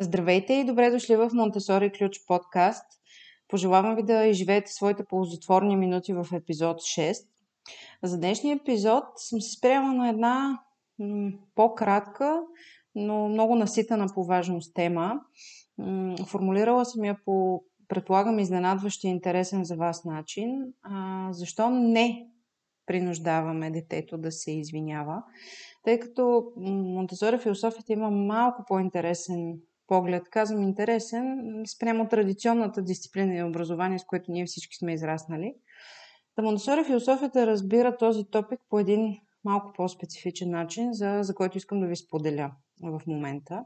Здравейте и добре дошли в Монтесори Ключ подкаст. Пожелавам ви да изживеете своите ползотворни минути в епизод 6. За днешния епизод съм се спряла на една м- по-кратка, но много наситена по важност тема. М- формулирала съм я по, предполагам, изненадващи интересен за вас начин. А, защо не принуждаваме детето да се извинява? Тъй като Монтесори философията има малко по-интересен поглед. Казвам интересен спрямо традиционната дисциплина и образование, с което ние всички сме израснали. Та Монтесори философията разбира този топик по един малко по-специфичен начин, за, за който искам да ви споделя в момента.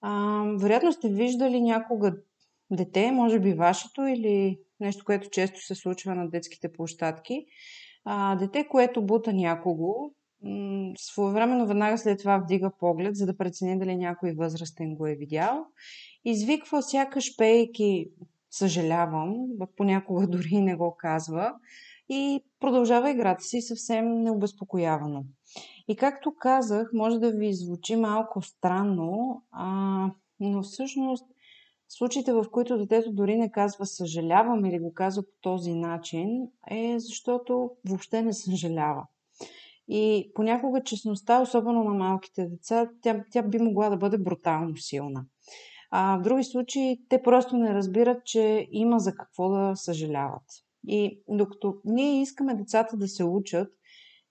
А, вероятно сте виждали някога дете, може би вашето или нещо, което често се случва на детските площадки. А, дете, което бута някого, своевременно веднага след това вдига поглед, за да прецени дали някой възрастен го е видял. Извиква сякаш пейки съжалявам, понякога дори не го казва и продължава играта си съвсем необезпокоявано. И както казах, може да ви звучи малко странно, а, но всъщност случаите, в които детето дори не казва съжалявам или го казва по този начин, е защото въобще не съжалява. И понякога честността, особено на малките деца, тя, тя би могла да бъде брутално силна. А в други случаи те просто не разбират, че има за какво да съжаляват. И докато ние искаме децата да се учат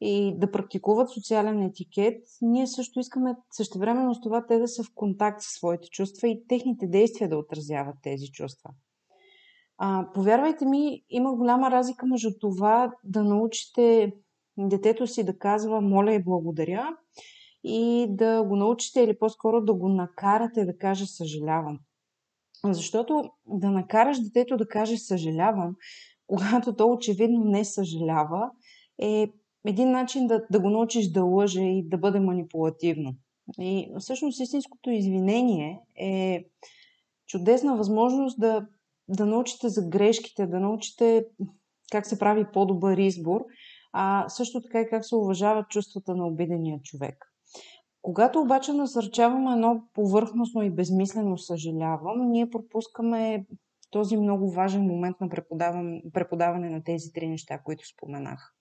и да практикуват социален етикет, ние също искаме същевременно с това те да са в контакт с своите чувства и техните действия да отразяват тези чувства. А, повярвайте ми, има голяма разлика между това да научите детето си да казва моля и благодаря и да го научите или по-скоро да го накарате да каже съжалявам. Защото да накараш детето да каже съжалявам, когато то очевидно не съжалява, е един начин да, да го научиш да лъже и да бъде манипулативно. И всъщност истинското извинение е чудесна възможност да, да научите за грешките, да научите как се прави по-добър избор а също така и как се уважават чувствата на обидения човек. Когато обаче насърчаваме едно повърхностно и безмислено съжалявам, ние пропускаме този много важен момент на преподаване, на тези три неща, които споменах.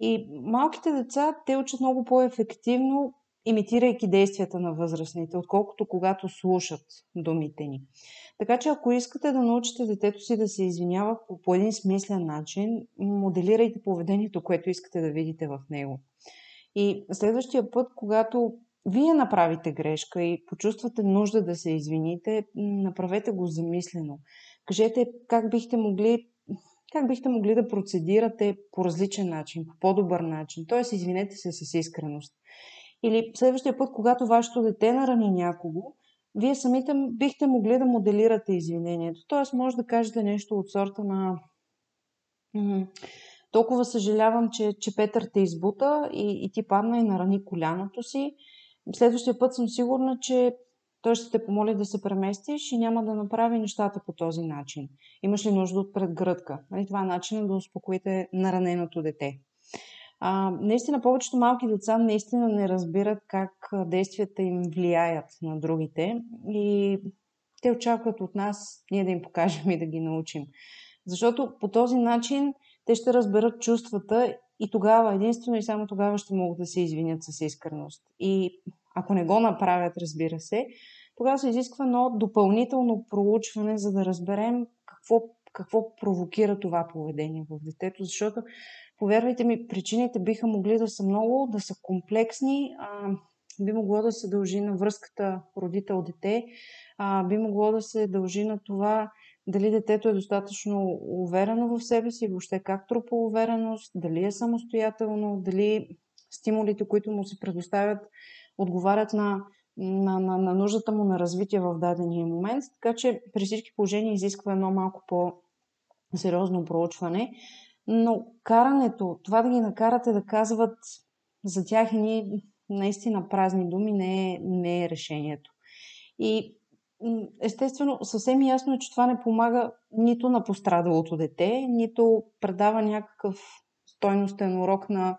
И малките деца, те учат много по-ефективно, имитирайки действията на възрастните, отколкото когато слушат думите ни. Така че ако искате да научите детето си да се извинява по, по един смислен начин, моделирайте поведението, което искате да видите в него. И следващия път, когато вие направите грешка и почувствате нужда да се извините, направете го замислено. Кажете как бихте могли как бихте могли да процедирате по различен начин, по по-добър начин. Тоест, извинете се с искреност. Или следващия път, когато вашето дете нарани някого, вие самите бихте могли да моделирате извинението. Тоест, може да кажете нещо от сорта на толкова съжалявам, че, че Петър те избута и, и ти падна и нарани коляното си. Следващия път съм сигурна, че той ще те помоли да се преместиш и няма да направи нещата по този начин. Имаш ли нужда от предгръдка? Нали, това е начинът да успокоите нараненото дете. А, наистина, повечето малки деца наистина не разбират как действията им влияят на другите и те очакват от нас ние да им покажем и да ги научим. Защото по този начин те ще разберат чувствата и тогава, единствено и само тогава ще могат да се извинят с искреност. И ако не го направят, разбира се, тогава се изисква едно допълнително проучване, за да разберем какво, какво провокира това поведение в детето, защото Повярвайте ми, причините биха могли да са много, да са комплексни. А, би могло да се дължи на връзката родител-дете, а, би могло да се дължи на това дали детето е достатъчно уверено в себе си, въобще как трупа увереност, дали е самостоятелно, дали стимулите, които му се предоставят, отговарят на, на, на, на нуждата му на развитие в дадения момент. Така че при всички положения изисква едно малко по-сериозно проучване. Но карането, това да ги накарате да казват за тях едни наистина празни думи не е, не е решението. И естествено, съвсем ясно е, че това не помага нито на пострадалото дете, нито предава някакъв стойностен урок на,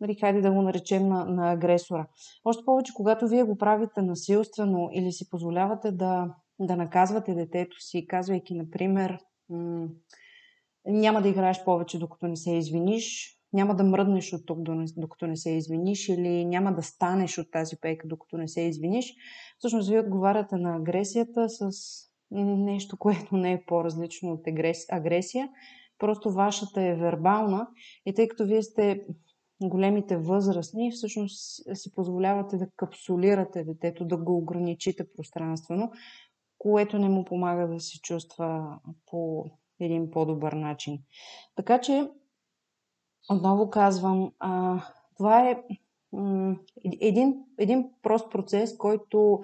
нали, хайде да го наречем на, на агресора. Още повече, когато вие го правите насилствено или си позволявате да, да наказвате детето си, казвайки, например, м- няма да играеш повече, докато не се извиниш, няма да мръднеш от тук, докато не се извиниш, или няма да станеш от тази пейка, докато не се извиниш. Всъщност, вие отговаряте на агресията с нещо, което не е по-различно от агресия. Просто вашата е вербална и тъй като вие сте големите възрастни, всъщност си позволявате да капсулирате детето, да го ограничите пространствено, което не му помага да се чувства по един по-добър начин. Така че, отново казвам, а, това е м- един, един прост процес, който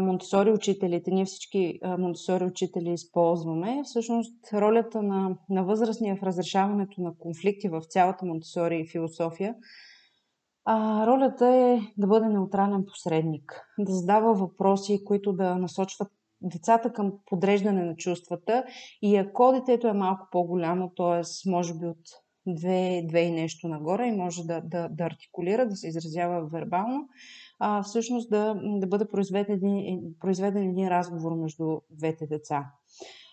Монтесори учителите, ние всички Монтесори учители използваме. Всъщност ролята на, на възрастния в разрешаването на конфликти в цялата Монтесори философия, а, ролята е да бъде неутрален посредник, да задава въпроси, които да насочват децата към подреждане на чувствата и ако детето е малко по-голямо, т.е. може би от две, две и нещо нагоре и може да, да, да артикулира, да се изразява вербално, а, всъщност да, да бъде произведен произведен един разговор между двете деца.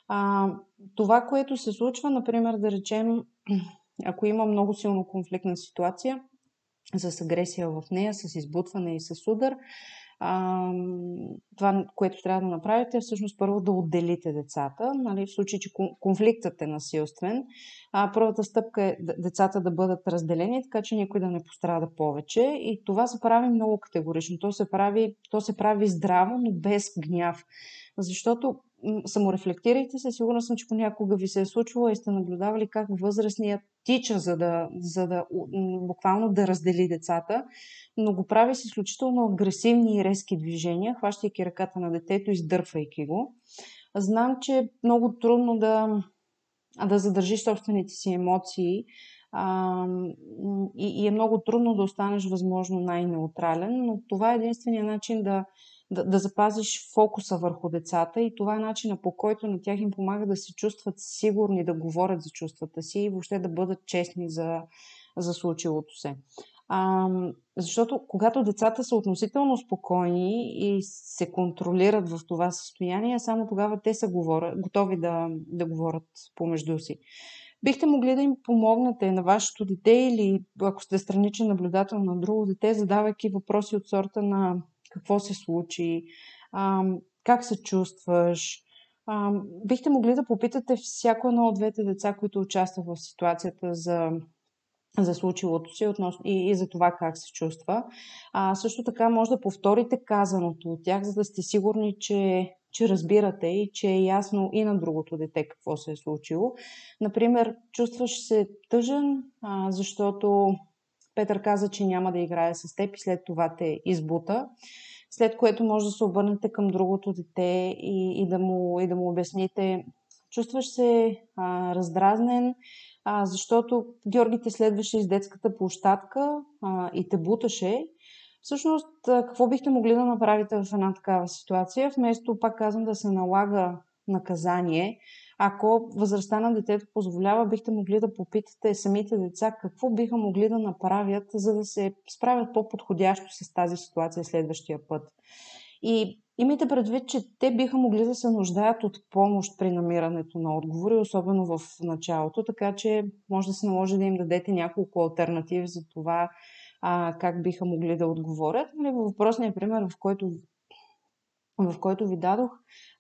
А, това, което се случва, например, да речем, ако има много силно конфликтна ситуация, с агресия в нея, с избутване и с удар, това, което трябва да направите е всъщност първо да отделите децата. Нали, в случай, че конфликтът е насилствен, а, първата стъпка е децата да бъдат разделени, така че никой да не пострада повече. И това се прави много категорично. То се прави, то се прави здраво, но без гняв. Защото саморефлектирайте се, сигурна съм, че понякога ви се е случвало и сте наблюдавали как възрастният тича, за да, за да буквално да раздели децата, но го прави с изключително агресивни и резки движения, хващайки ръката на детето, издърпвайки го. Знам, че е много трудно да, да задържиш собствените си емоции а, и, и е много трудно да останеш възможно най-неутрален, но това е единствения начин да, да, да запазиш фокуса върху децата и това е начина по който на тях им помага да се чувстват сигурни, да говорят за чувствата си и въобще да бъдат честни за, за случилото се. А, защото когато децата са относително спокойни и се контролират в това състояние, само тогава те са говорят, готови да, да говорят помежду си. Бихте могли да им помогнете на вашето дете или ако сте страничен наблюдател на друго дете, задавайки въпроси от сорта на какво се случи, а, как се чувстваш. А, бихте могли да попитате всяко едно от двете деца, които участват в ситуацията за за случилото си относно, и, и за това как се чувства. А, също така може да повторите казаното от тях, за да сте сигурни, че, че разбирате и че е ясно и на другото дете какво се е случило. Например, чувстваш се тъжен, а, защото Петър каза, че няма да играе с теб и след това те избута. След което може да се обърнете към другото дете и, и, да, му, и да му обясните. Чувстваш се а, раздразнен, а, защото Георги те следваше из детската площадка а, и те буташе. Всъщност, какво бихте могли да направите в една такава ситуация, вместо, пак казвам, да се налага наказание, ако възрастта на детето позволява, бихте могли да попитате самите деца какво биха могли да направят, за да се справят по-подходящо с тази ситуация следващия път. И имайте предвид, че те биха могли да се нуждаят от помощ при намирането на отговори, особено в началото, така че може да се наложи да им дадете няколко альтернативи за това а, как биха могли да отговорят. Нали, във въпросния пример, в който, в който ви дадох,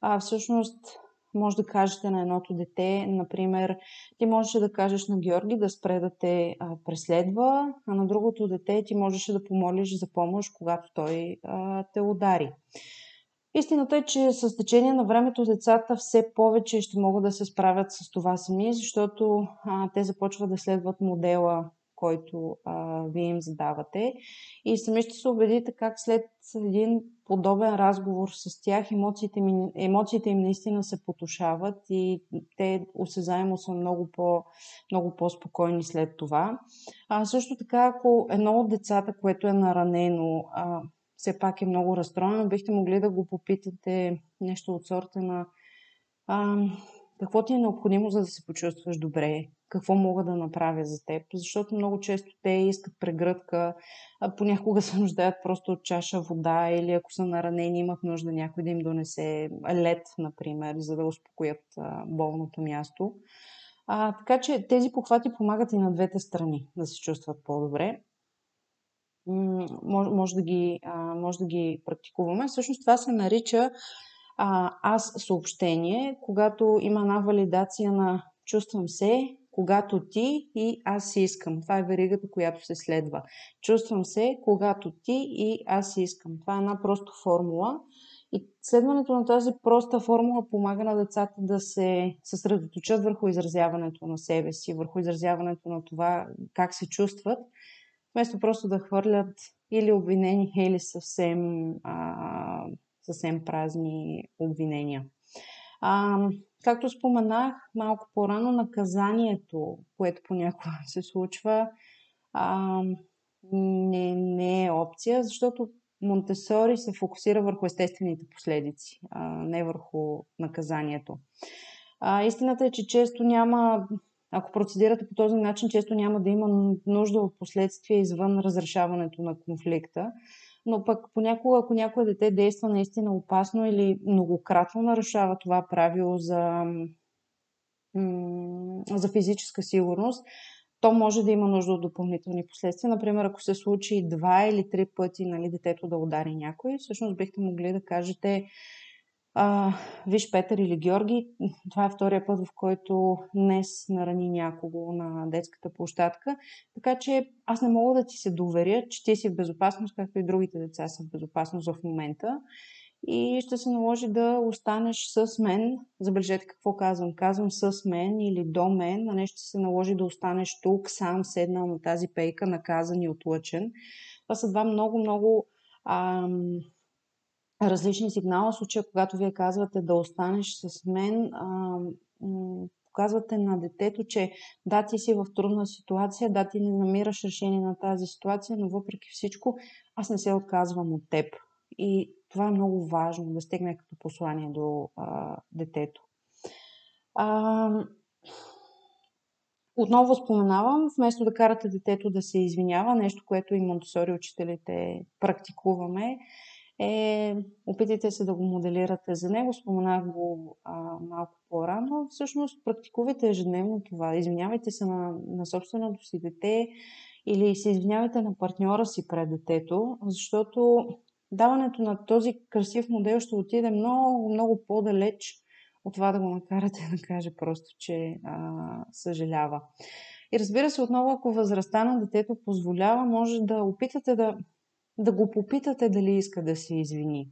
а, всъщност може да кажете на едното дете, например, ти можеше да кажеш на Георги да спре да те а, преследва, а на другото дете ти можеше да помолиш за помощ, когато той а, те удари. Истината е, че с течение на времето децата все повече ще могат да се справят с това сами, защото а, те започват да следват модела който а, вие им задавате. И сами ще се убедите как след един подобен разговор с тях емоциите, ми, емоциите им наистина се потушават и те осезаемо са много, по, много по-спокойни след това. А, също така, ако едно от децата, което е наранено, а, все пак е много разстроено, бихте могли да го попитате нещо от сорта на а, какво ти е необходимо, за да се почувстваш добре, какво мога да направя за теб, защото много често те искат прегръдка, а понякога се нуждаят просто от чаша вода или ако са наранени имат нужда някой да им донесе лед, например, за да успокоят болното място. А, така че тези похвати помагат и на двете страни да се чувстват по-добре. Може, може, да, ги, а, може да ги практикуваме. Всъщност това се нарича а, аз съобщение, когато има една валидация на чувствам се, когато ти и аз си искам. Това е веригата, която се следва. Чувствам се, когато ти и аз искам. Това е една проста формула. И следването на тази проста формула помага на децата да се съсредоточат върху изразяването на себе си, върху изразяването на това как се чувстват, вместо просто да хвърлят или обвинения, или съвсем, а, съвсем празни обвинения. А, както споменах малко по-рано, наказанието, което понякога се случва, а, не, не е опция, защото Монтесори се фокусира върху естествените последици, а не върху наказанието. А, истината е, че често няма, ако процедирате по този начин, често няма да има нужда от последствия извън разрешаването на конфликта. Но пък понякога, ако някое дете действа наистина опасно или многократно нарушава това правило за, за физическа сигурност, то може да има нужда от допълнителни последствия. Например, ако се случи два или три пъти нали, детето да удари някой, всъщност бихте могли да кажете а, виж Петър или Георги, това е втория път, в който днес нарани някого на детската площадка. Така че аз не мога да ти се доверя, че ти си в безопасност, както и другите деца са в безопасност в момента и ще се наложи да останеш с мен. Забележете какво казвам. Казвам с мен или до мен, а не ще се наложи да останеш тук, сам седнал на тази пейка, наказан и отлъчен. Това са два много-много различни сигнала. В случая, когато вие казвате да останеш с мен, ам, показвате на детето, че да, ти си в трудна ситуация, да, ти не намираш решение на тази ситуация, но въпреки всичко аз не се отказвам от теб. И това е много важно да стигне като послание до а, детето. А, отново споменавам, вместо да карате детето да се извинява, нещо, което и Монтесори учителите практикуваме, е опитайте се да го моделирате за него. Споменах го а, малко по-рано. Всъщност практикувайте ежедневно това. Извинявайте се на, на собственото си дете или се извинявайте на партньора си пред детето, защото даването на този красив модел ще отиде много, много по-далеч от това да го накарате да каже просто, че а, съжалява. И разбира се, отново, ако възрастта на детето позволява, може да опитате да, да го попитате дали иска да се извини.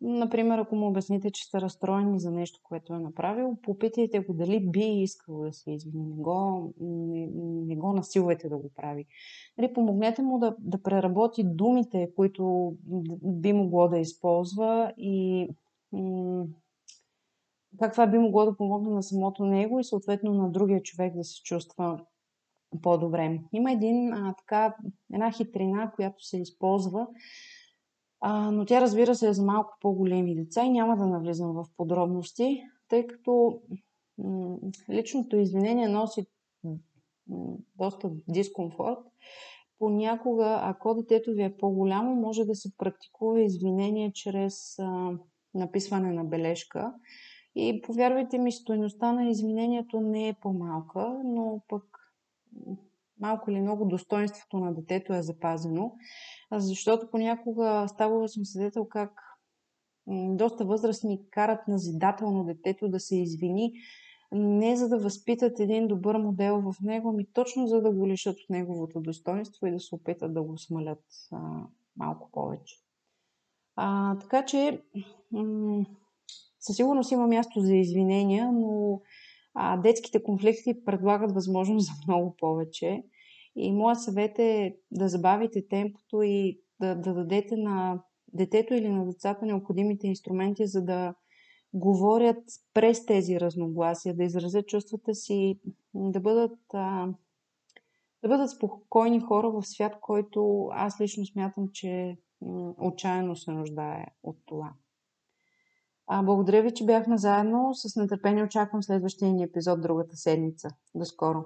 Например, ако му обясните, че сте разстроени за нещо, което е направил, попитайте го дали би искал да се извини. Не го, не, не го насилвайте да го прави. Нали, помогнете му да, да преработи думите, които би могло да използва и м- как това би могло да помогне на самото него и съответно на другия човек да се чувства по-добре. Има един, а, така, една хитрина, която се използва а, но тя разбира се е за малко по-големи деца и няма да навлизам в подробности, тъй като м- личното извинение носи м- доста дискомфорт. Понякога, ако детето ви е по-голямо, може да се практикува извинение чрез а, написване на бележка. И повярвайте ми, стоеността на извинението не е по-малка, но пък малко или много достоинството на детето е запазено. Защото понякога ставала съм свидетел как доста възрастни карат назидателно детето да се извини, не за да възпитат един добър модел в него, ами точно за да го лишат от неговото достоинство и да се опитат да го смалят а, малко повече. А, така че м- със сигурност има място за извинения, но а, детските конфликти предлагат възможност за много повече. И моят съвет е да забавите темпото и да, да дадете на детето или на децата необходимите инструменти, за да говорят през тези разногласия, да изразят чувствата си, да бъдат, а, да бъдат спокойни хора в свят, който аз лично смятам, че отчаяно се нуждае от това. А, благодаря ви, че бяхме заедно. С нетърпение очаквам следващия ни епизод другата седмица. До скоро!